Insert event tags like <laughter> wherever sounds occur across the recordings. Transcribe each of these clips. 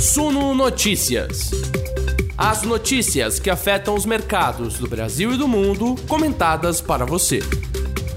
Suno Notícias. As notícias que afetam os mercados do Brasil e do mundo, comentadas para você.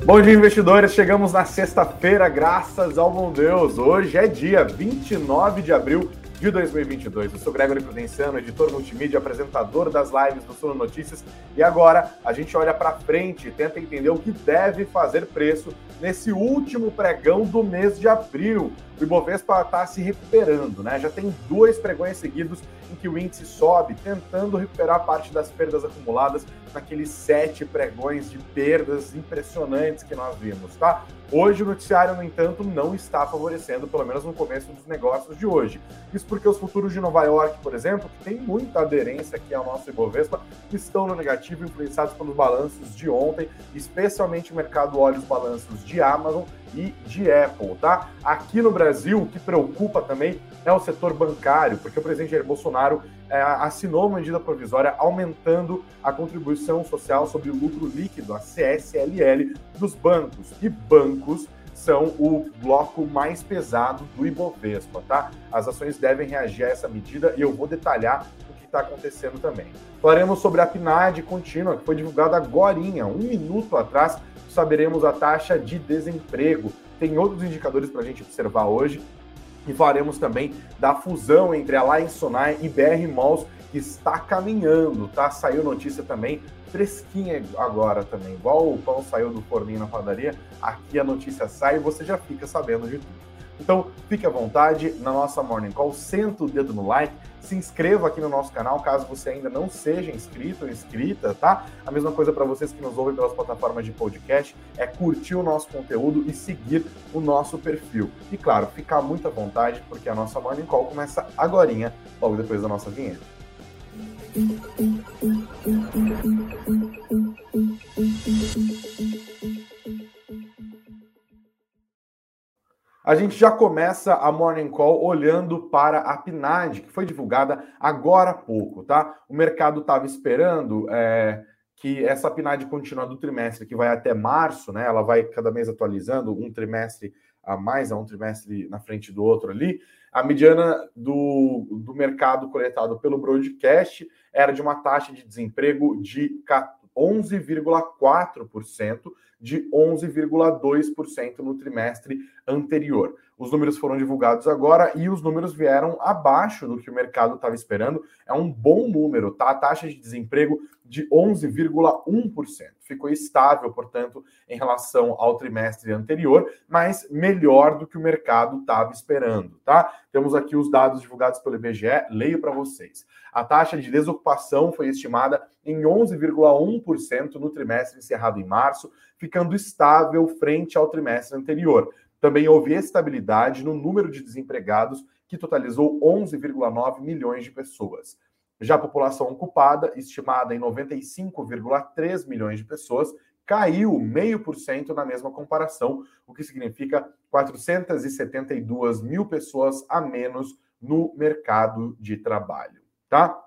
Bom dia, investidores. Chegamos na sexta-feira, graças ao bom Deus. Hoje é dia 29 de abril de 2022. Eu sou Gregory Prudenciano, editor multimídia, apresentador das lives do Suno Notícias. E agora a gente olha para frente e tenta entender o que deve fazer preço nesse último pregão do mês de abril. O Ibovespa está se recuperando, né? Já tem dois pregões seguidos em que o índice sobe, tentando recuperar parte das perdas acumuladas naqueles sete pregões de perdas impressionantes que nós vimos, tá? Hoje o noticiário, no entanto, não está favorecendo, pelo menos no começo dos negócios de hoje. Isso porque os futuros de Nova York, por exemplo, que tem muita aderência aqui ao nosso Ibovespa, estão no negativo, influenciados pelos balanços de ontem, especialmente o mercado olha os balanços de Amazon e de Apple, tá? Aqui no Brasil, o que preocupa também é o setor bancário, porque o presidente Jair Bolsonaro é, assinou uma medida provisória aumentando a contribuição social sobre o lucro líquido, a CSLL, dos bancos. E bancos são o bloco mais pesado do Ibovespa, tá? As ações devem reagir a essa medida e eu vou detalhar o que está acontecendo também. Falaremos sobre a PNAD contínua, que foi divulgada agora, um minuto atrás, saberemos a taxa de desemprego. Tem outros indicadores para a gente observar hoje. E falaremos também da fusão entre a Lion Sonai e BR Malls, que está caminhando, tá? Saiu notícia também, fresquinha agora também. Igual o pão saiu do forninho na padaria, aqui a notícia sai e você já fica sabendo de tudo. Então, fique à vontade na nossa Morning Call, senta o dedo no like, se inscreva aqui no nosso canal, caso você ainda não seja inscrito ou inscrita, tá? A mesma coisa para vocês que nos ouvem pelas plataformas de podcast, é curtir o nosso conteúdo e seguir o nosso perfil. E claro, ficar muito à vontade, porque a nossa Morning Call começa agorinha, logo depois da nossa vinheta. A gente já começa a Morning Call olhando para a PNAD, que foi divulgada agora há pouco, tá? O mercado estava esperando é, que essa PNAD contínua do trimestre, que vai até março, né? Ela vai cada mês atualizando, um trimestre a mais, a um trimestre na frente do outro ali. A mediana do, do mercado coletado pelo broadcast era de uma taxa de desemprego de 11,4% de 11,2% no trimestre anterior. Os números foram divulgados agora e os números vieram abaixo do que o mercado estava esperando. É um bom número, tá? A taxa de desemprego de 11,1%. Ficou estável, portanto, em relação ao trimestre anterior, mas melhor do que o mercado estava esperando, tá? Temos aqui os dados divulgados pelo IBGE, leio para vocês. A taxa de desocupação foi estimada em 11,1% no trimestre encerrado em março, ficando estável frente ao trimestre anterior. Também houve estabilidade no número de desempregados, que totalizou 11,9 milhões de pessoas. Já a população ocupada, estimada em 95,3 milhões de pessoas, caiu 0,5% na mesma comparação, o que significa 472 mil pessoas a menos no mercado de trabalho tá?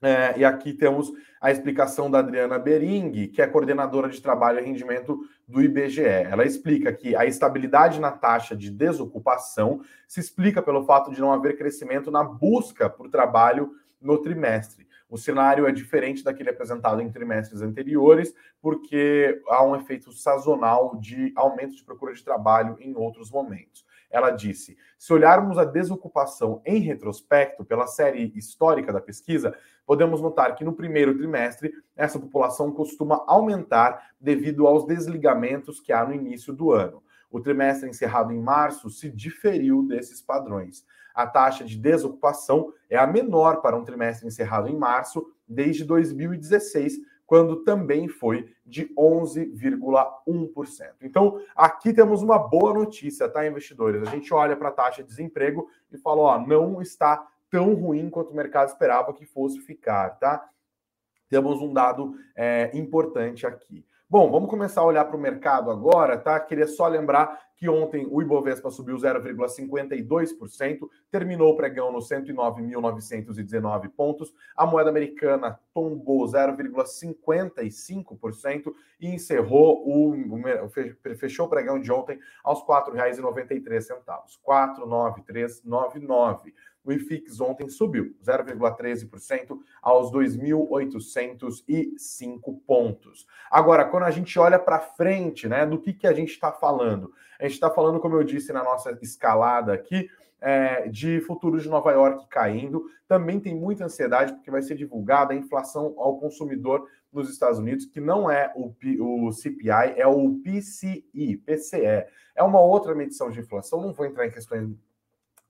É, e aqui temos a explicação da Adriana Bering, que é coordenadora de trabalho e rendimento do IBGE. Ela explica que a estabilidade na taxa de desocupação se explica pelo fato de não haver crescimento na busca por trabalho no trimestre. O cenário é diferente daquele apresentado em trimestres anteriores, porque há um efeito sazonal de aumento de procura de trabalho em outros momentos. Ela disse: se olharmos a desocupação em retrospecto, pela série histórica da pesquisa, podemos notar que no primeiro trimestre essa população costuma aumentar devido aos desligamentos que há no início do ano. O trimestre encerrado em março se diferiu desses padrões. A taxa de desocupação é a menor para um trimestre encerrado em março desde 2016, quando também foi de 11,1%. Então, aqui temos uma boa notícia, tá, investidores? A gente olha para a taxa de desemprego e fala, ó, não está tão ruim quanto o mercado esperava que fosse ficar, tá? Temos um dado é, importante aqui. Bom, vamos começar a olhar para o mercado agora, tá? Queria só lembrar que ontem o Ibovespa subiu 0,52%, terminou o pregão nos 109.919 pontos. A moeda americana tombou 0,55% e encerrou o, fechou o pregão de ontem aos R$ 4,93, 4,9399. O IFIX ontem subiu 0,13% aos 2.805 pontos. Agora, quando a gente olha para frente, né, do que, que a gente está falando? A gente está falando, como eu disse na nossa escalada aqui, é, de futuros de Nova York caindo. Também tem muita ansiedade, porque vai ser divulgada a inflação ao consumidor nos Estados Unidos, que não é o, o CPI, é o PCI, PCE. É uma outra medição de inflação, não vou entrar em questões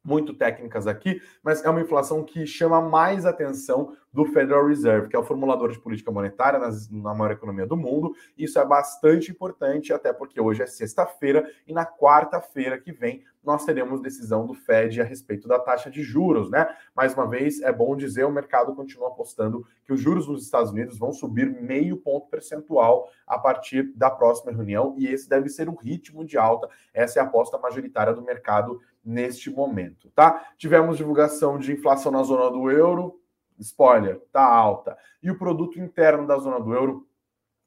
muito técnicas aqui, mas é uma inflação que chama mais atenção do Federal Reserve, que é o formulador de política monetária nas, na maior economia do mundo. Isso é bastante importante, até porque hoje é sexta-feira e na quarta-feira que vem nós teremos decisão do Fed a respeito da taxa de juros, né? Mais uma vez, é bom dizer, o mercado continua apostando que os juros nos Estados Unidos vão subir meio ponto percentual a partir da próxima reunião, e esse deve ser o ritmo de alta. Essa é a aposta majoritária do mercado neste momento, tá? Tivemos divulgação de inflação na zona do euro, spoiler, tá alta. E o produto interno da zona do euro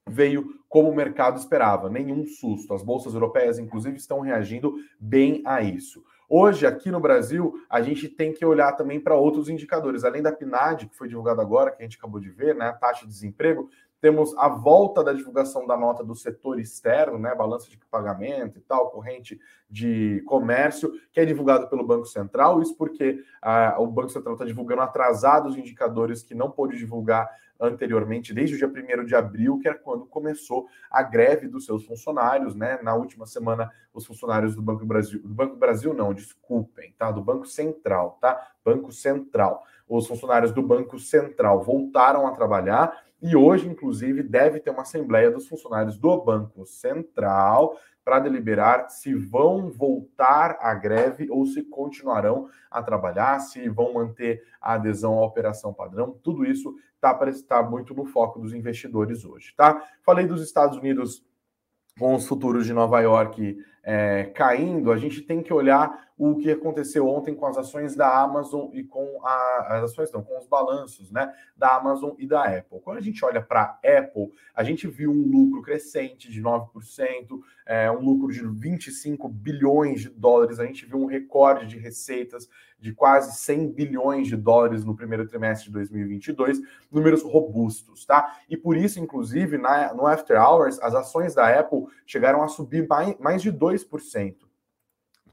veio como o mercado esperava, nenhum susto. As bolsas europeias, inclusive, estão reagindo bem a isso. Hoje, aqui no Brasil, a gente tem que olhar também para outros indicadores. Além da PNAD, que foi divulgado agora, que a gente acabou de ver, né, a taxa de desemprego, temos a volta da divulgação da nota do setor externo, né, balança de pagamento e tal, corrente de comércio, que é divulgado pelo Banco Central. Isso porque ah, o Banco Central está divulgando atrasados indicadores que não pôde divulgar anteriormente, desde o dia 1 de abril, que é quando começou a greve dos seus funcionários, né? Na última semana, os funcionários do Banco Brasil, do Banco Brasil não, desculpem, tá? Do Banco Central, tá? Banco Central. Os funcionários do Banco Central voltaram a trabalhar e hoje, inclusive, deve ter uma assembleia dos funcionários do Banco Central para deliberar se vão voltar à greve ou se continuarão a trabalhar, se vão manter a adesão à operação padrão. Tudo isso está estar muito no foco dos investidores hoje, tá? Falei dos Estados Unidos com os futuros de Nova York é, caindo, a gente tem que olhar o que aconteceu ontem com as ações da Amazon e com a, as ações, não, com os balanços, né, da Amazon e da Apple. Quando a gente olha para Apple, a gente viu um lucro crescente de 9%, é, um lucro de 25 bilhões de dólares, a gente viu um recorde de receitas de quase 100 bilhões de dólares no primeiro trimestre de 2022, números robustos, tá? E por isso, inclusive, na, no After Hours, as ações da Apple chegaram a subir mais, mais de 2%.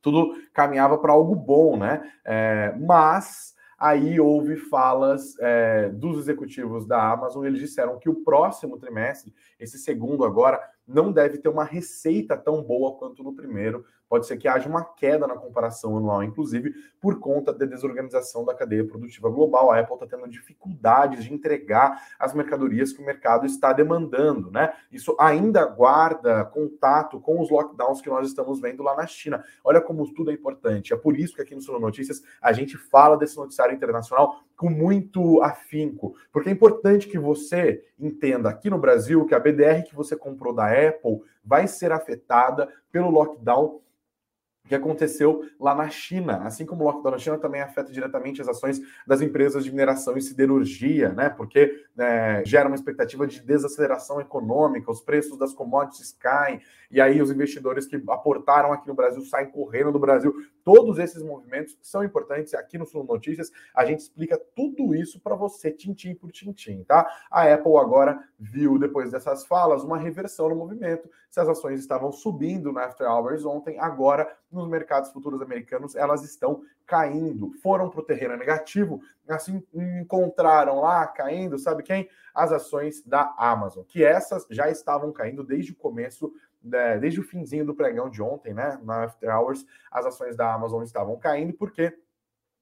Tudo caminhava para algo bom, né? É, mas aí houve falas é, dos executivos da Amazon, eles disseram que o próximo trimestre, esse segundo agora, não deve ter uma receita tão boa quanto no primeiro. Pode ser que haja uma queda na comparação anual, inclusive, por conta da desorganização da cadeia produtiva global. A Apple está tendo dificuldades de entregar as mercadorias que o mercado está demandando, né? Isso ainda guarda contato com os lockdowns que nós estamos vendo lá na China. Olha como tudo é importante. É por isso que aqui no Sono Notícias a gente fala desse noticiário internacional com muito afinco, porque é importante que você entenda aqui no Brasil que a BDR que você comprou da Apple vai ser afetada pelo lockdown que aconteceu lá na China. Assim como o lockdown na China também afeta diretamente as ações das empresas de mineração e siderurgia, né? Porque é, gera uma expectativa de desaceleração econômica, os preços das commodities caem, e aí os investidores que aportaram aqui no Brasil saem correndo do Brasil. Todos esses movimentos são importantes. Aqui no Sul Notícias a gente explica tudo isso para você, tintim por tintim, tá? A Apple agora viu, depois dessas falas, uma reversão no movimento. Se as ações estavam subindo na After Hours ontem, agora nos mercados futuros americanos elas estão caindo. Foram para o terreno negativo, assim encontraram lá caindo, sabe quem? As ações da Amazon, que essas já estavam caindo desde o começo desde o finzinho do pregão de ontem, né, na After Hours, as ações da Amazon estavam caindo porque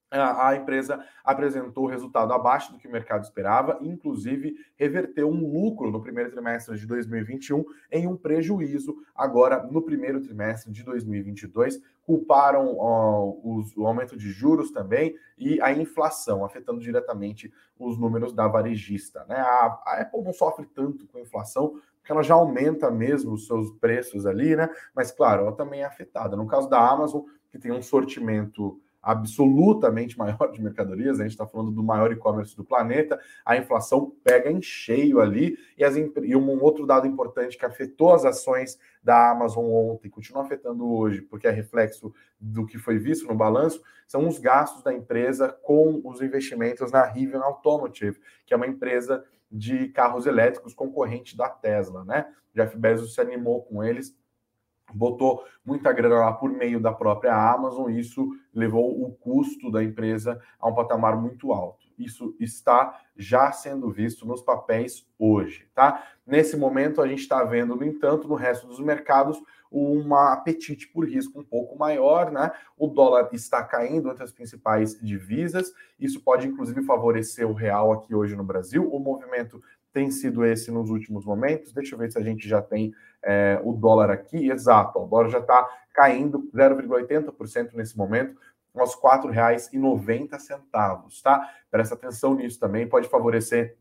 a, empresa apresentou resultado abaixo do que o mercado esperava, inclusive reverteu um lucro no primeiro trimestre de 2021 em um prejuízo agora no primeiro trimestre de 2022. Culparam os, o aumento de juros também e a inflação, afetando diretamente os números da varejista. Né? A, a Apple não sofre tanto com a inflação, porque ela já aumenta mesmo os seus preços ali, né? Mas, claro, ela também é afetada. No caso da Amazon, que tem um sortimento absolutamente <laughs> maior de mercadorias, a gente está falando do maior e-commerce do planeta, a inflação pega em cheio ali, e, as, e um outro dado importante que afetou as ações da Amazon ontem, continua afetando hoje, porque é reflexo do que foi visto no balanço, são os gastos da empresa com os investimentos na Rivian Automotive, que é uma empresa de carros elétricos concorrente da Tesla, né? Jeff Bezos se animou com eles botou muita grana lá por meio da própria Amazon, isso levou o custo da empresa a um patamar muito alto. Isso está já sendo visto nos papéis hoje, tá? Nesse momento a gente está vendo, no entanto, no resto dos mercados, um apetite por risco um pouco maior, né? O dólar está caindo entre as principais divisas, isso pode inclusive favorecer o real aqui hoje no Brasil. O movimento tem sido esse nos últimos momentos. Deixa eu ver se a gente já tem é, o dólar aqui. Exato, o dólar já está caindo 0,80% nesse momento, aos R$ 4,90, tá? Presta atenção nisso também, pode favorecer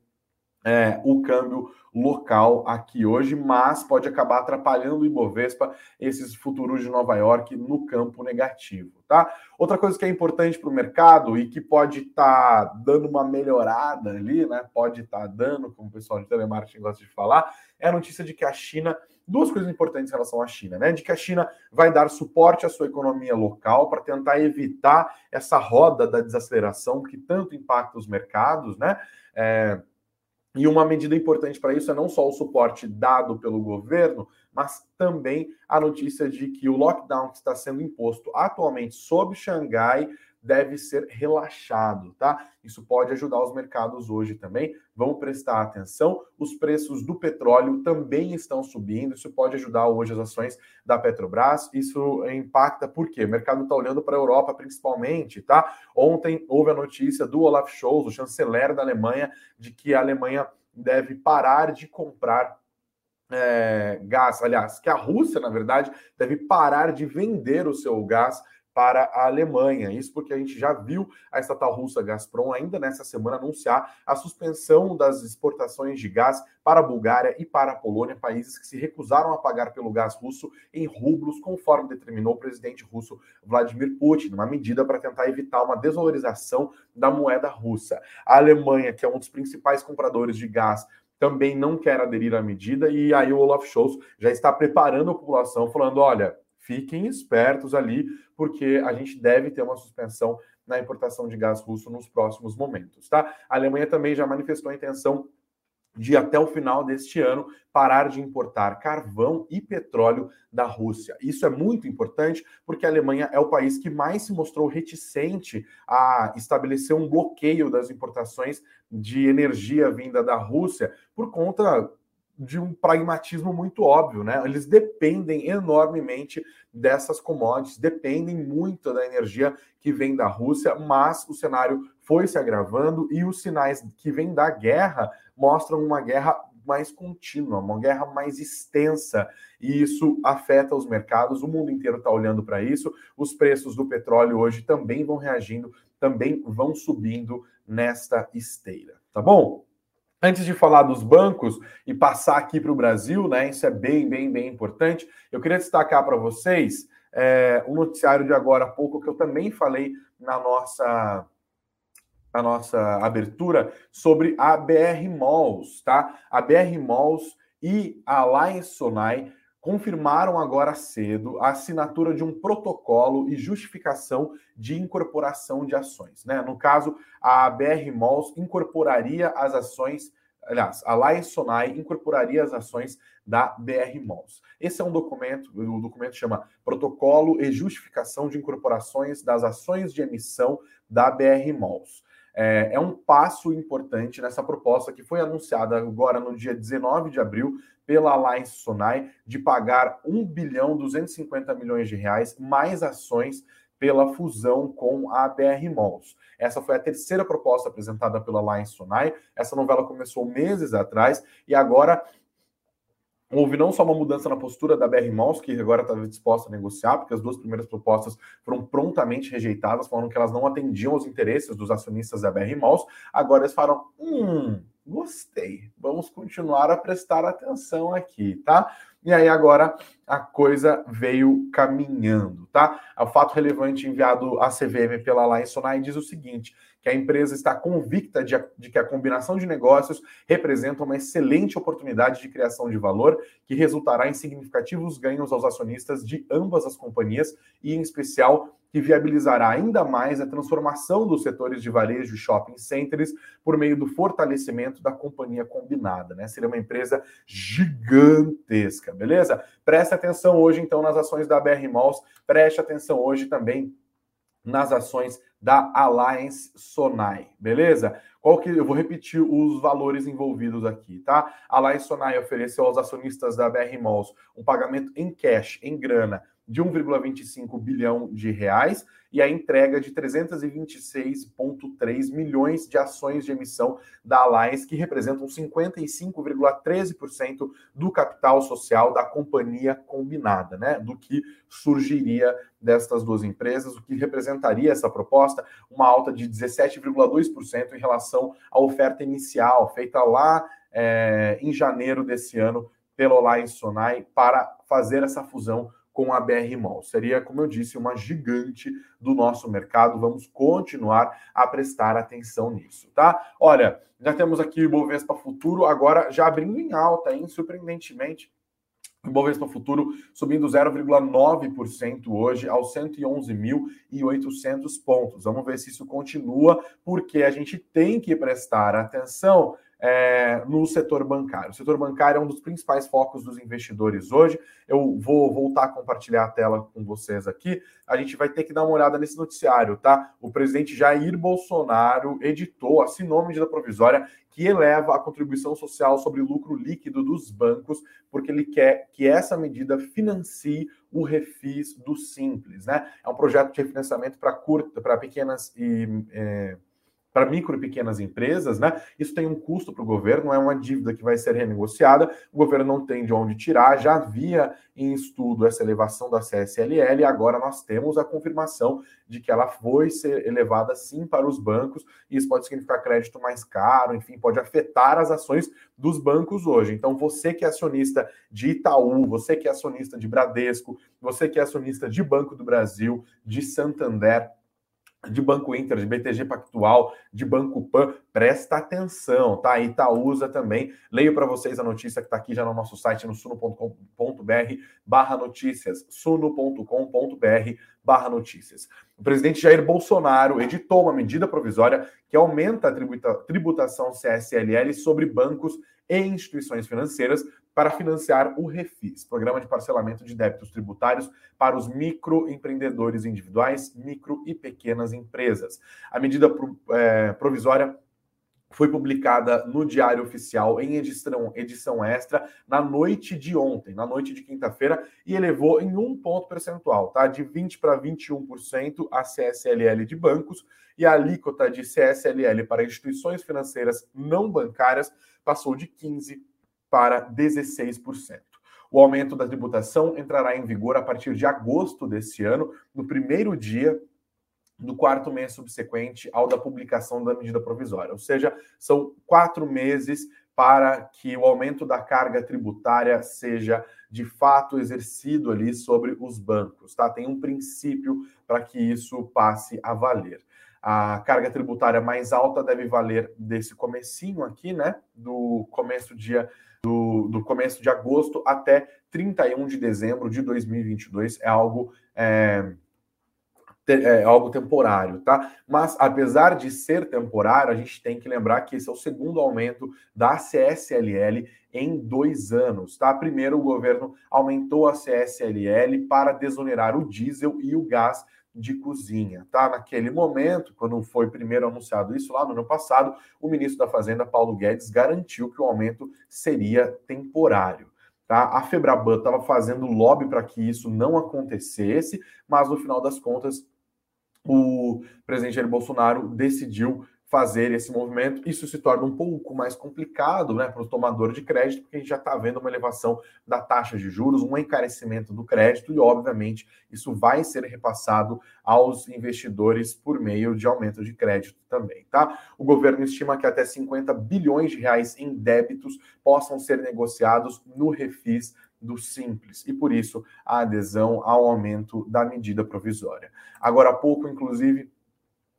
é, o câmbio local aqui hoje, mas pode acabar atrapalhando o Ibovespa, esses futuros de Nova York, no campo negativo, tá? Outra coisa que é importante para o mercado e que pode estar tá dando uma melhorada ali, né? Pode estar tá dando, como o pessoal de telemarketing gosta de falar, é a notícia de que a China duas coisas importantes em relação à China, né? De que a China vai dar suporte à sua economia local para tentar evitar essa roda da desaceleração que tanto impacta os mercados, né? É, e uma medida importante para isso é não só o suporte dado pelo governo, mas também a notícia de que o lockdown que está sendo imposto atualmente sobre Xangai deve ser relaxado, tá? Isso pode ajudar os mercados hoje também. Vamos prestar atenção. Os preços do petróleo também estão subindo. Isso pode ajudar hoje as ações da Petrobras. Isso impacta porque o mercado está olhando para a Europa principalmente, tá? Ontem houve a notícia do Olaf Scholz, o chanceler da Alemanha, de que a Alemanha deve parar de comprar é, gás, aliás, que a Rússia, na verdade, deve parar de vender o seu gás para a Alemanha. Isso porque a gente já viu a estatal russa Gazprom ainda nessa semana anunciar a suspensão das exportações de gás para a Bulgária e para a Polônia, países que se recusaram a pagar pelo gás russo em rublos, conforme determinou o presidente russo Vladimir Putin, uma medida para tentar evitar uma desvalorização da moeda russa. A Alemanha, que é um dos principais compradores de gás também não quer aderir à medida, e aí o Olaf Scholz já está preparando a população, falando: olha, fiquem espertos ali, porque a gente deve ter uma suspensão na importação de gás russo nos próximos momentos, tá? A Alemanha também já manifestou a intenção de até o final deste ano parar de importar carvão e petróleo da Rússia. Isso é muito importante porque a Alemanha é o país que mais se mostrou reticente a estabelecer um bloqueio das importações de energia vinda da Rússia por conta de um pragmatismo muito óbvio, né? Eles dependem enormemente dessas commodities, dependem muito da energia que vem da Rússia, mas o cenário foi se agravando e os sinais que vêm da guerra mostram uma guerra mais contínua, uma guerra mais extensa, e isso afeta os mercados. O mundo inteiro está olhando para isso. Os preços do petróleo hoje também vão reagindo, também vão subindo nesta esteira, tá bom? Antes de falar dos bancos e passar aqui para o Brasil, né? Isso é bem, bem, bem importante. Eu queria destacar para vocês é, um noticiário de agora há pouco que eu também falei na nossa na nossa abertura sobre a BR Malls, tá? A BR Malls e a Alliance Sonai confirmaram agora cedo a assinatura de um protocolo e justificação de incorporação de ações. Né? No caso, a BR Malls incorporaria as ações, aliás, a Lai Sonai incorporaria as ações da BR Malls. Esse é um documento, o documento chama Protocolo e Justificação de Incorporações das Ações de Emissão da BR Malls. É, é, um passo importante nessa proposta que foi anunciada agora no dia 19 de abril pela Alliance Sonai de pagar 1 bilhão 250 milhões de reais mais ações pela fusão com a BR Malls. Essa foi a terceira proposta apresentada pela Alliance Sonai. Essa novela começou meses atrás e agora Houve não só uma mudança na postura da BR Malls, que agora estava disposta a negociar, porque as duas primeiras propostas foram prontamente rejeitadas, falando que elas não atendiam aos interesses dos acionistas da BR Malls. Agora eles falaram: hum, gostei, vamos continuar a prestar atenção aqui, tá? E aí agora a coisa veio caminhando, tá? O fato relevante enviado à CVM pela Alliance Sonai diz o seguinte: que a empresa está convicta de, de, que a combinação de negócios representa uma excelente oportunidade de criação de valor que resultará em significativos ganhos aos acionistas de ambas as companhias e, em especial, que viabilizará ainda mais a transformação dos setores de varejo e shopping centers por meio do fortalecimento da companhia combinada, né? Seria uma empresa gigantesca, beleza? Preste atenção hoje, então, nas ações da BR Malls, preste atenção hoje também nas ações da Alliance Sonai, beleza? Qual que eu vou repetir os valores envolvidos aqui, tá? A Alliance Sonai ofereceu aos acionistas da BR Malls um pagamento em cash, em grana, de 1,25 bilhão de reais e a entrega de 326,3 milhões de ações de emissão da Alliance, que representam 55,13% do capital social da companhia combinada, né? Do que surgiria destas duas empresas, o que representaria essa proposta uma alta de 17,2% em relação à oferta inicial feita lá é, em janeiro desse ano pelo Alliance Sonai para fazer essa fusão com a BR Mall. Seria, como eu disse, uma gigante do nosso mercado. Vamos continuar a prestar atenção nisso, tá? Olha, já temos aqui o Bovespa Futuro, agora já abrindo em alta, hein? Surpreendentemente. O Bovespa Futuro subindo 0,9% hoje aos 111.800 pontos. Vamos ver se isso continua, porque a gente tem que prestar atenção é, no setor bancário. O setor bancário é um dos principais focos dos investidores hoje. Eu vou voltar a compartilhar a tela com vocês aqui. A gente vai ter que dar uma olhada nesse noticiário, tá? O presidente Jair Bolsonaro editou, assinou a medida provisória que eleva a contribuição social sobre lucro líquido dos bancos, porque ele quer que essa medida financie o refis do Simples, né? É um projeto de refinanciamento para curta, para pequenas e é, para micro e pequenas empresas, né? Isso tem um custo para o governo, é uma dívida que vai ser renegociada, o governo não tem de onde tirar, já havia em estudo essa elevação da CSLL, agora nós temos a confirmação de que ela foi ser elevada sim para os bancos, e isso pode significar crédito mais caro, enfim, pode afetar as ações dos bancos hoje. Então, você que é acionista de Itaú, você que é acionista de Bradesco, você que é acionista de Banco do Brasil, de Santander, de Banco Inter, de BTG Pactual, de Banco Pan, presta atenção, tá? Itaúsa também. Leio para vocês a notícia que está aqui já no nosso site, no suno.com.br barra notícias, suno.com.br barra notícias. O presidente Jair Bolsonaro editou uma medida provisória que aumenta a tributação CSLL sobre bancos e instituições financeiras para financiar o Refis, Programa de Parcelamento de Débitos Tributários para os microempreendedores individuais, micro e pequenas empresas. A medida é, provisória foi publicada no Diário Oficial em edição, edição extra na noite de ontem, na noite de quinta-feira, e elevou em um ponto percentual, tá? De 20% para 21% a CSLL de bancos e a alíquota de CSLL para instituições financeiras não bancárias passou de 15% para 16%. O aumento da tributação entrará em vigor a partir de agosto deste ano, no primeiro dia do quarto mês subsequente ao da publicação da medida provisória. Ou seja, são quatro meses para que o aumento da carga tributária seja de fato exercido ali sobre os bancos, tá? Tem um princípio para que isso passe a valer. A carga tributária mais alta deve valer desse comecinho aqui, né? Do começo dia do, do começo de agosto até 31 de dezembro de 2022. É algo é, é algo temporário, tá? Mas apesar de ser temporário, a gente tem que lembrar que esse é o segundo aumento da CSLL em dois anos, tá? Primeiro, o governo aumentou a CSLL para desonerar o diesel e o gás de cozinha, tá? Naquele momento, quando foi primeiro anunciado isso lá no ano passado, o ministro da Fazenda, Paulo Guedes, garantiu que o aumento seria temporário. Tá? A Febraban estava fazendo lobby para que isso não acontecesse, mas no final das contas, o presidente Jair Bolsonaro decidiu fazer esse movimento, isso se torna um pouco mais complicado né, para o tomador de crédito, porque a gente já está vendo uma elevação da taxa de juros, um encarecimento do crédito, e obviamente isso vai ser repassado aos investidores por meio de aumento de crédito também. Tá? O governo estima que até 50 bilhões de reais em débitos possam ser negociados no refis do Simples e, por isso, a adesão ao aumento da medida provisória. Agora há pouco, inclusive,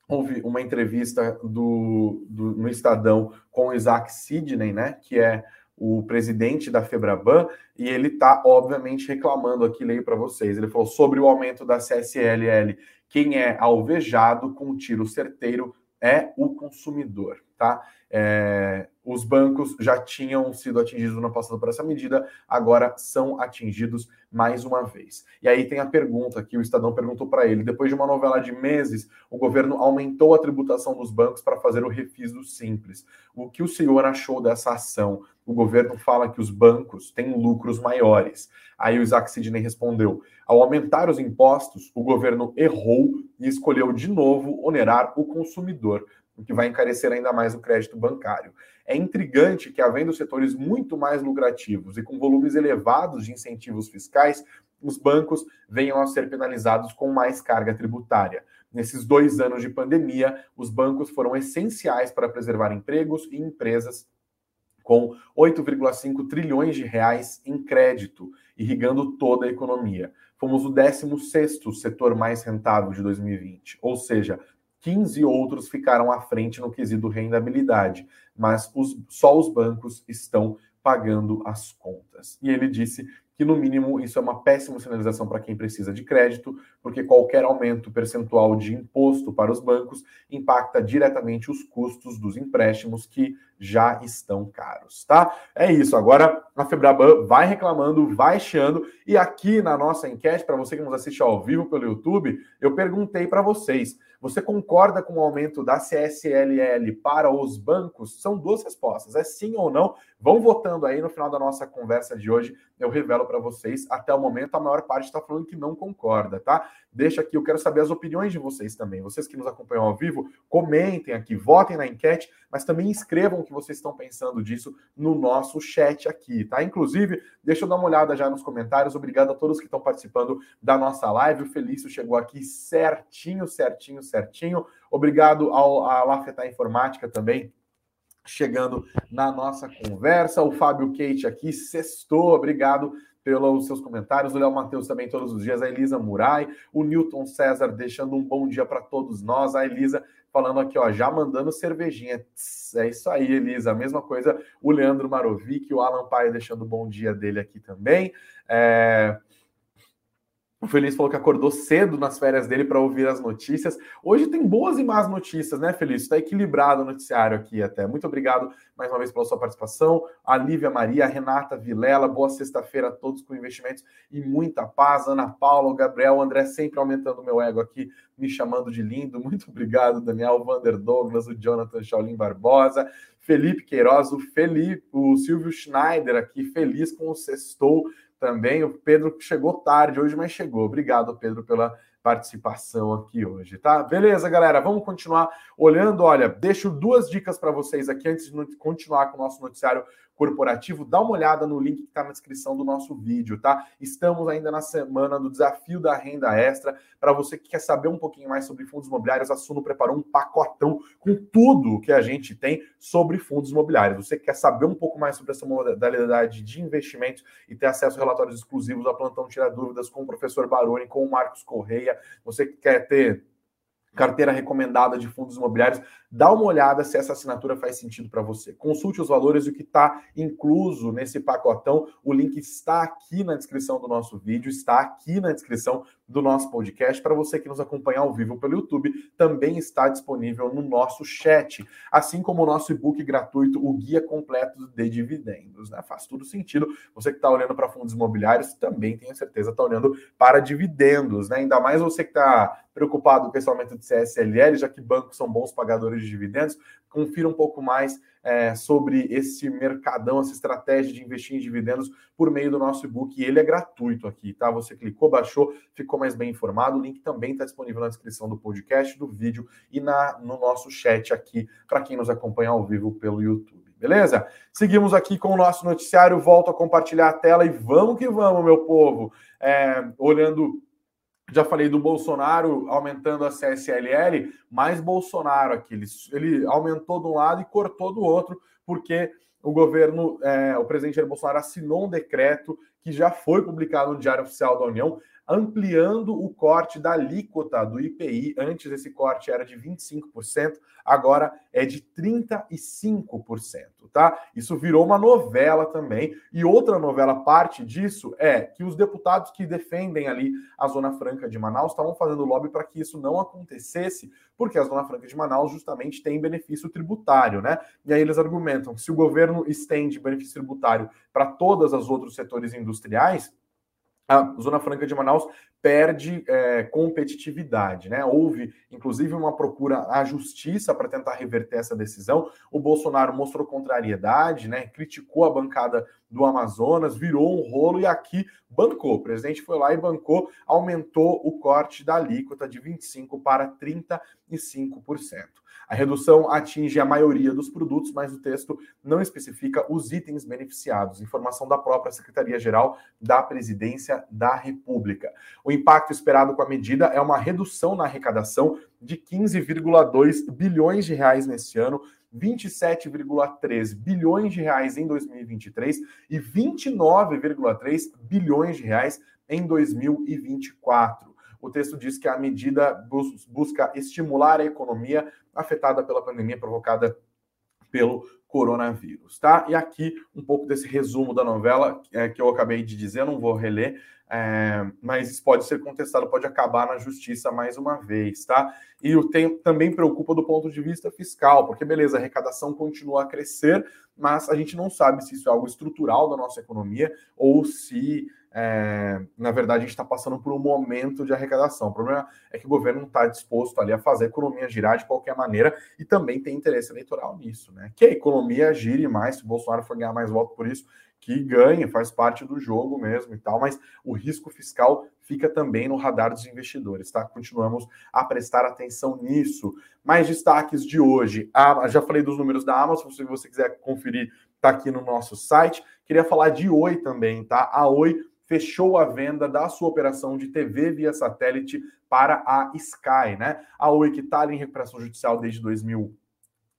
houve uma entrevista do, do, no Estadão com o Isaac Sidney, né, que é o presidente da Febraban, e ele está, obviamente, reclamando aqui, leio para vocês. Ele falou sobre o aumento da CSLL. Quem é alvejado com um tiro certeiro é o consumidor, tá? É, os bancos já tinham sido atingidos no passado por essa medida, agora são atingidos mais uma vez. E aí tem a pergunta que o Estadão perguntou para ele: depois de uma novela de meses, o governo aumentou a tributação dos bancos para fazer o refis do simples. O que o senhor achou dessa ação? O governo fala que os bancos têm lucros maiores. Aí o Isaac Sidney respondeu: ao aumentar os impostos, o governo errou e escolheu de novo onerar o consumidor o que vai encarecer ainda mais o crédito bancário. É intrigante que, havendo setores muito mais lucrativos e com volumes elevados de incentivos fiscais, os bancos venham a ser penalizados com mais carga tributária. Nesses dois anos de pandemia, os bancos foram essenciais para preservar empregos e empresas com 8,5 trilhões de reais em crédito, irrigando toda a economia. Fomos o 16º setor mais rentável de 2020, ou seja, 15 outros ficaram à frente no quesito rendabilidade, mas os, só os bancos estão pagando as contas. E ele disse que, no mínimo, isso é uma péssima sinalização para quem precisa de crédito, porque qualquer aumento percentual de imposto para os bancos impacta diretamente os custos dos empréstimos que já estão caros, tá? É isso. Agora a Febraban vai reclamando, vai chiando, e aqui na nossa enquete, para você que nos assiste ao vivo pelo YouTube, eu perguntei para vocês você concorda com o aumento da CSLL para os bancos? São duas respostas, é sim ou não. Vão votando aí no final da nossa conversa de hoje. Eu revelo para vocês. Até o momento, a maior parte está falando que não concorda, tá? Deixa aqui, eu quero saber as opiniões de vocês também. Vocês que nos acompanham ao vivo, comentem aqui, votem na enquete, mas também escrevam o que vocês estão pensando disso no nosso chat aqui, tá? Inclusive, deixa eu dar uma olhada já nos comentários. Obrigado a todos que estão participando da nossa live. O Felício chegou aqui certinho, certinho, certinho. Obrigado ao, à Lafetar Informática também, chegando na nossa conversa. O Fábio Kate aqui, sextou, obrigado pelos seus comentários. O Léo Matheus também todos os dias. A Elisa Murai, o Newton César deixando um bom dia para todos nós. A Elisa falando aqui, ó, já mandando cervejinha. É isso aí, Elisa. A mesma coisa, o Leandro Marovic, o Alan Pai deixando um bom dia dele aqui também. É... O Feliz falou que acordou cedo nas férias dele para ouvir as notícias. Hoje tem boas e más notícias, né, Feliz? Está equilibrado o noticiário aqui até. Muito obrigado mais uma vez pela sua participação. A Lívia Maria, a Renata Vilela, boa sexta-feira a todos com investimentos e muita paz. Ana Paula, Gabriel, André sempre aumentando meu ego aqui, me chamando de lindo. Muito obrigado, Daniel, Vander Douglas, o Jonathan Shaolin Barbosa, Felipe Queiroz, o Felipe, o Silvio Schneider aqui, feliz com o sextou também. O Pedro chegou tarde hoje, mas chegou. Obrigado, Pedro, pela participação aqui hoje, tá? Beleza, galera, vamos continuar olhando. Olha, deixo duas dicas para vocês aqui antes de continuar com o nosso noticiário corporativo, dá uma olhada no link que está na descrição do nosso vídeo, tá? Estamos ainda na semana do desafio da renda extra. Para você que quer saber um pouquinho mais sobre fundos imobiliários, a Suno preparou um pacotão com tudo que a gente tem sobre fundos imobiliários. Você quer saber um pouco mais sobre essa modalidade de investimento e ter acesso a relatórios exclusivos a plantão tirar dúvidas com o professor Baroni, com o Marcos Correia. Você quer ter carteira recomendada de fundos imobiliários, dá uma olhada se essa assinatura faz sentido para você. Consulte os valores e o que está incluso nesse pacotão. O link está aqui na descrição do nosso vídeo, está aqui na descrição do nosso podcast. Para você que nos acompanha ao vivo pelo YouTube, também está disponível no nosso chat, assim como o nosso e-book gratuito, o Guia Completo de Dividendos. Né? Faz tudo sentido. Você que está olhando para fundos imobiliários também, tenho certeza, está olhando para dividendos. Né? Ainda mais você que está preocupado com esse aumento de CSLL, já que bancos são bons pagadores de dividendos, confira um pouco mais é, sobre esse mercadão, essa estratégia de investir em dividendos por meio do nosso e-book. Ele é gratuito aqui, tá? Você clicou, baixou, ficou mais bem informado. O link também está disponível na descrição do podcast, do vídeo e na, no nosso chat aqui, para quem nos acompanha ao vivo pelo YouTube. Beleza? Seguimos aqui com o nosso noticiário. Volto a compartilhar a tela e vamos que vamos, meu povo. É, olhando já falei do Bolsonaro aumentando a CSLL, mais Bolsonaro aqui. Ele, ele aumentou de um lado e cortou do outro, porque o governo, é, o presidente Jair Bolsonaro assinou um decreto que já foi publicado no Diário Oficial da União, ampliando o corte da alíquota do IPI. Antes esse corte era de 25%, agora é de 35%, tá? Isso virou uma novela também. E outra novela parte disso é que os deputados que defendem ali a Zona Franca de Manaus estavam fazendo lobby para que isso não acontecesse, porque a Zona Franca de Manaus justamente tem benefício tributário, né? E aí eles argumentam que se o governo estende benefício tributário para todos os outros setores industriais, a Zona Franca de Manaus perde é, competitividade, né? Houve, inclusive, uma procura à justiça para tentar reverter essa decisão. O Bolsonaro mostrou contrariedade, né? Criticou a bancada do Amazonas, virou um rolo e aqui bancou. O presidente foi lá e bancou, aumentou o corte da alíquota de 25% para 35%. A redução atinge a maioria dos produtos, mas o texto não especifica os itens beneficiados. Informação da própria Secretaria-Geral da Presidência da República. O impacto esperado com a medida é uma redução na arrecadação de 15,2 bilhões de reais neste ano, 27,3 bilhões de reais em 2023 e 29,3 bilhões de reais em 2024. O texto diz que a medida busca estimular a economia afetada pela pandemia provocada pelo coronavírus, tá? E aqui um pouco desse resumo da novela é, que eu acabei de dizer, não vou reler, é, mas isso pode ser contestado, pode acabar na justiça mais uma vez, tá? E o tem, também preocupa do ponto de vista fiscal, porque beleza, a arrecadação continua a crescer, mas a gente não sabe se isso é algo estrutural da nossa economia ou se é, na verdade, a gente está passando por um momento de arrecadação. O problema é que o governo não está disposto ali a fazer a economia girar de qualquer maneira e também tem interesse eleitoral nisso, né? Que a economia gire mais, se o Bolsonaro for ganhar mais votos por isso, que ganhe, faz parte do jogo mesmo e tal, mas o risco fiscal fica também no radar dos investidores, tá? Continuamos a prestar atenção nisso. Mais destaques de hoje. Ah, já falei dos números da Amazon, se você quiser conferir, tá aqui no nosso site. Queria falar de Oi também, tá? A Oi fechou a venda da sua operação de TV via satélite para a Sky, né? A Oi que está em recuperação judicial desde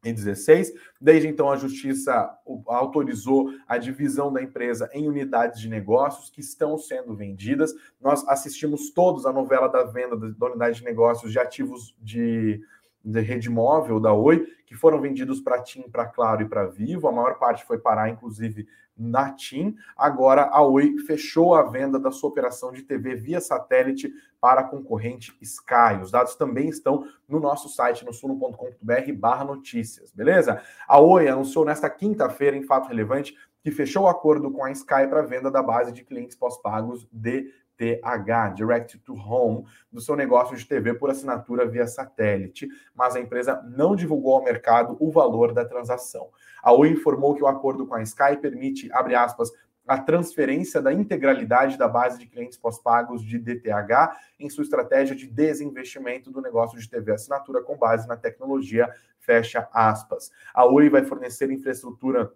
2016. Desde então, a Justiça autorizou a divisão da empresa em unidades de negócios que estão sendo vendidas. Nós assistimos todos a novela da venda da unidade de negócios de ativos de, de rede móvel da Oi, que foram vendidos para TIM, para Claro e para Vivo. A maior parte foi parar, inclusive, na TIM. Agora a Oi fechou a venda da sua operação de TV via satélite para a concorrente Sky. Os dados também estão no nosso site, no suno.com.br barra notícias, beleza? A Oi anunciou nesta quinta-feira, em fato relevante, que fechou o acordo com a Sky para venda da base de clientes pós-pagos de DTH, Direct to Home, do seu negócio de TV por assinatura via satélite, mas a empresa não divulgou ao mercado o valor da transação. A Oi informou que o acordo com a Sky permite, abre aspas, a transferência da integralidade da base de clientes pós-pagos de DTH em sua estratégia de desinvestimento do negócio de TV assinatura com base na tecnologia, fecha aspas. A Oi vai fornecer infraestrutura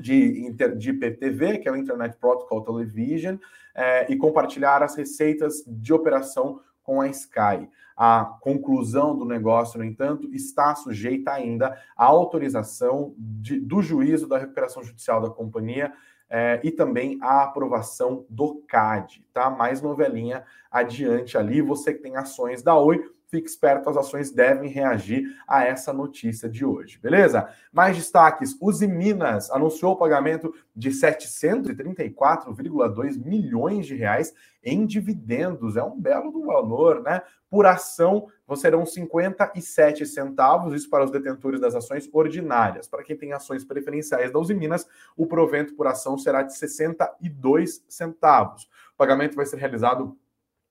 de, de IPTV, que é o Internet Protocol Television, é, e compartilhar as receitas de operação com a Sky. A conclusão do negócio, no entanto, está sujeita ainda à autorização de, do juízo da recuperação judicial da companhia é, e também à aprovação do CAD, tá? Mais novelinha adiante ali. Você que tem ações da Oi, fique esperto, as ações devem reagir a essa notícia de hoje, beleza? Mais destaques: Uzi Minas anunciou o pagamento de 734,2 milhões de reais em dividendos. É um belo valor, né? Por ação, serão 57 centavos, isso para os detentores das ações ordinárias. Para quem tem ações preferenciais da Uzi Minas, o provento por ação será de 62 centavos. O pagamento vai ser realizado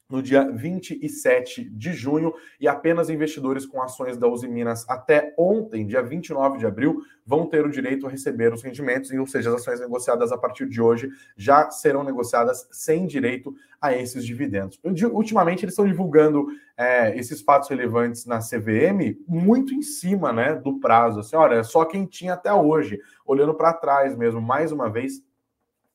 no dia 27 de junho e apenas investidores com ações da Uzi Minas até ontem, dia 29 de abril, vão ter o direito a receber os rendimentos, ou seja, as ações negociadas a partir de hoje já serão negociadas sem direito a esses dividendos. Ultimamente, eles estão divulgando é, esses fatos relevantes na CVM muito em cima né, do prazo. Assim, olha, só quem tinha até hoje, olhando para trás mesmo, mais uma vez,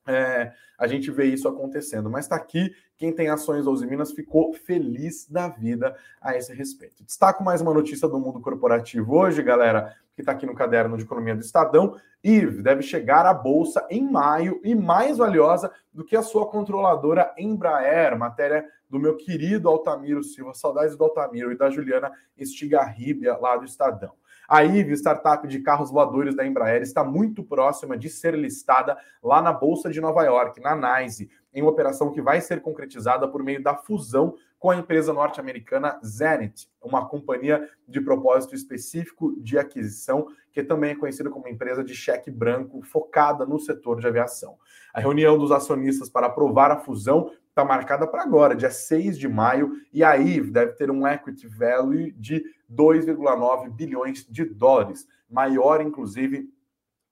é, a gente vê isso acontecendo. Mas está aqui quem tem ações da Uzi Minas ficou feliz da vida a esse respeito. Destaco mais uma notícia do mundo corporativo hoje, galera, que está aqui no caderno de economia do Estadão. IVE deve chegar à bolsa em maio e mais valiosa do que a sua controladora Embraer, matéria do meu querido Altamiro Silva, saudades do Altamiro e da Juliana Estigarribia, lá do Estadão. A IVE, startup de carros voadores da Embraer, está muito próxima de ser listada lá na Bolsa de Nova York, na NYSE, em uma operação que vai ser concretizada por meio da fusão com a empresa norte-americana Zenit, uma companhia de propósito específico de aquisição, que também é conhecida como empresa de cheque branco focada no setor de aviação. A reunião dos acionistas para aprovar a fusão está marcada para agora, dia 6 de maio, e a IVE deve ter um equity value de 2,9 bilhões de dólares, maior inclusive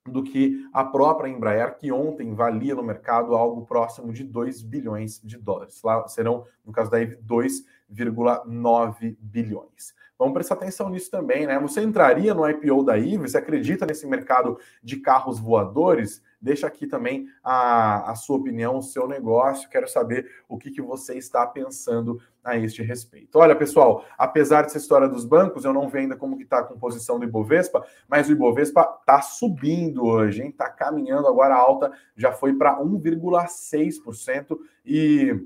do que a própria Embraer, que ontem valia no mercado algo próximo de 2 bilhões de dólares. Lá serão, no caso da IVE, 2,9 bilhões. Vamos prestar atenção nisso também, né? Você entraria no IPO da IVE? Você acredita nesse mercado de carros voadores? Deixa aqui também a, a sua opinião, o seu negócio. Quero saber o que, que você está pensando a este respeito. Olha, pessoal, apesar dessa história dos bancos, eu não vejo ainda como que está a composição do Ibovespa, mas o Ibovespa está subindo hoje? Está caminhando agora a alta, já foi para 1,6% e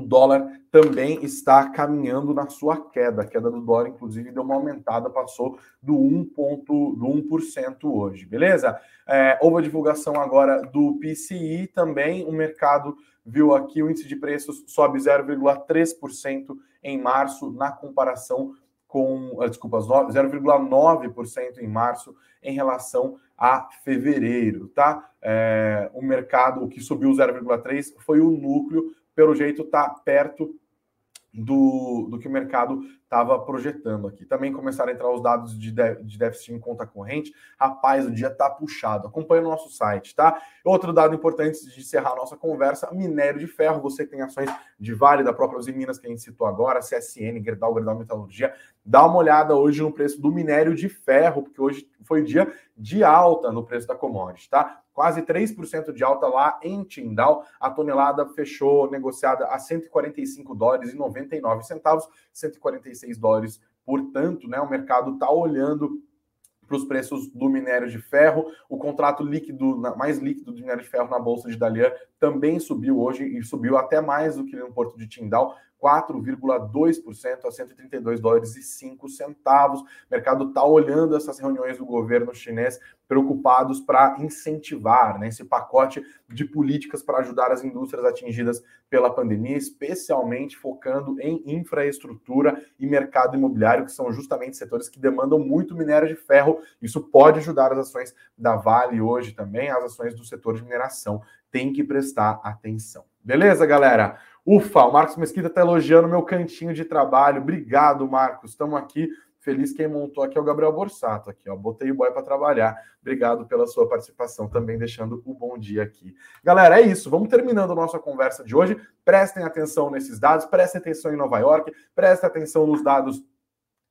o dólar também está caminhando na sua queda. A queda do dólar, inclusive, deu uma aumentada, passou do 1%, do 1% hoje, beleza? É, houve a divulgação agora do PCI também. O mercado viu aqui o índice de preços sobe 0,3% em março, na comparação com, ah, desculpa, 0,9% em março em relação a fevereiro, tá? É, o mercado, o que subiu 0,3 foi o núcleo, pelo jeito está perto do, do que o mercado estava projetando aqui. Também começaram a entrar os dados de, de déficit em conta corrente. Rapaz, o dia está puxado. Acompanhe o nosso site, tá? Outro dado importante de encerrar a nossa conversa: minério de ferro. Você tem ações de Vale, da própria Uzi Minas, que a gente citou agora, CSN, Gerdau, Gerdau Metalurgia. Dá uma olhada hoje no preço do minério de ferro, porque hoje foi dia de alta no preço da commodity, tá? Quase 3% de alta lá em Tindal. A tonelada fechou negociada a 145 dólares e 99 centavos, 146 dólares. Portanto, né, o mercado está olhando para os preços do minério de ferro. O contrato líquido, mais líquido do minério de ferro na Bolsa de Dalian também subiu hoje e subiu até mais do que no Porto de Tindal, 4,2% a 132 dólares e 5 centavos. O mercado está olhando essas reuniões do governo chinês preocupados para incentivar né, esse pacote de políticas para ajudar as indústrias atingidas pela pandemia, especialmente focando em infraestrutura e mercado imobiliário, que são justamente setores que demandam muito minério de ferro. Isso pode ajudar as ações da Vale hoje também, as ações do setor de mineração. Tem que prestar atenção. Beleza, galera? Ufa, o Marcos Mesquita está elogiando meu cantinho de trabalho. Obrigado, Marcos. Estamos aqui. Feliz quem montou aqui é o Gabriel Borsato aqui, ó. Botei o boy para trabalhar. Obrigado pela sua participação, também deixando o bom dia aqui. Galera, é isso. Vamos terminando a nossa conversa de hoje. Prestem atenção nesses dados, prestem atenção em Nova York, prestem atenção nos dados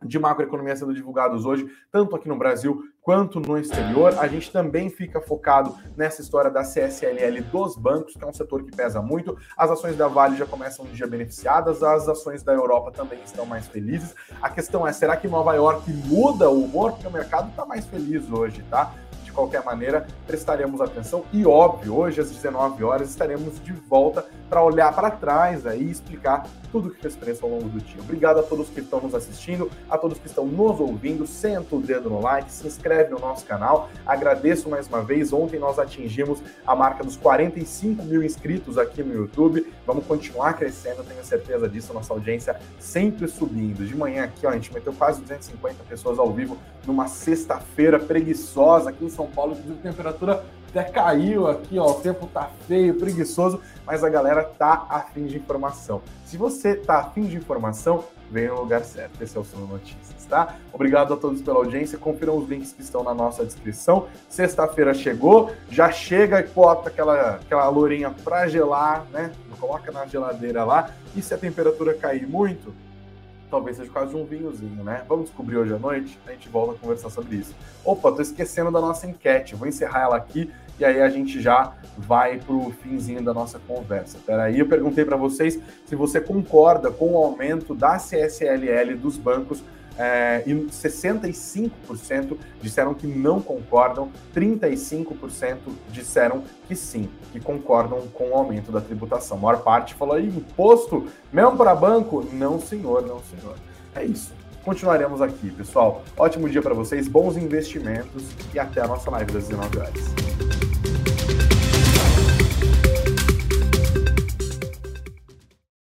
de macroeconomia sendo divulgados hoje, tanto aqui no Brasil quanto no exterior. A gente também fica focado nessa história da CSLL dos bancos, que é um setor que pesa muito. As ações da Vale já começam um dia beneficiadas, as ações da Europa também estão mais felizes. A questão é, será que Nova York muda o humor? Porque o mercado está mais feliz hoje, tá? qualquer maneira, prestaremos atenção e, óbvio, hoje às 19 horas estaremos de volta para olhar para trás aí e explicar tudo que fez preço ao longo do dia. Obrigado a todos que estão nos assistindo, a todos que estão nos ouvindo. Senta o dedo no like, se inscreve no nosso canal. Agradeço mais uma vez. Ontem nós atingimos a marca dos 45 mil inscritos aqui no YouTube. Vamos continuar crescendo, tenho certeza disso. Nossa audiência sempre subindo. De manhã aqui, ó, a gente meteu quase 250 pessoas ao vivo numa sexta-feira preguiçosa aqui em São Paulo. Inclusive, temperatura até caiu aqui, ó. O tempo tá feio, preguiçoso, mas a galera tá afim de informação. Se você tá afim de informação, vem no lugar certo. Esse é o Sono Notícias, tá? Obrigado a todos pela audiência. Confiram os links que estão na nossa descrição. Sexta-feira chegou, já chega e bota aquela, aquela lourinha pra gelar, né? Coloca na geladeira lá. E se a temperatura cair muito, talvez seja quase um vinhozinho, né? Vamos descobrir hoje à noite, a gente volta a conversar sobre isso. Opa, tô esquecendo da nossa enquete, vou encerrar ela aqui e aí a gente já vai pro finzinho da nossa conversa. Peraí, eu perguntei para vocês se você concorda com o aumento da CSLL dos bancos é, e 65% disseram que não concordam, 35% disseram que sim, que concordam com o aumento da tributação. A maior parte falou imposto mesmo para banco? Não, senhor, não, senhor. É isso. Continuaremos aqui, pessoal. Ótimo dia para vocês, bons investimentos e até a nossa live das 19 horas.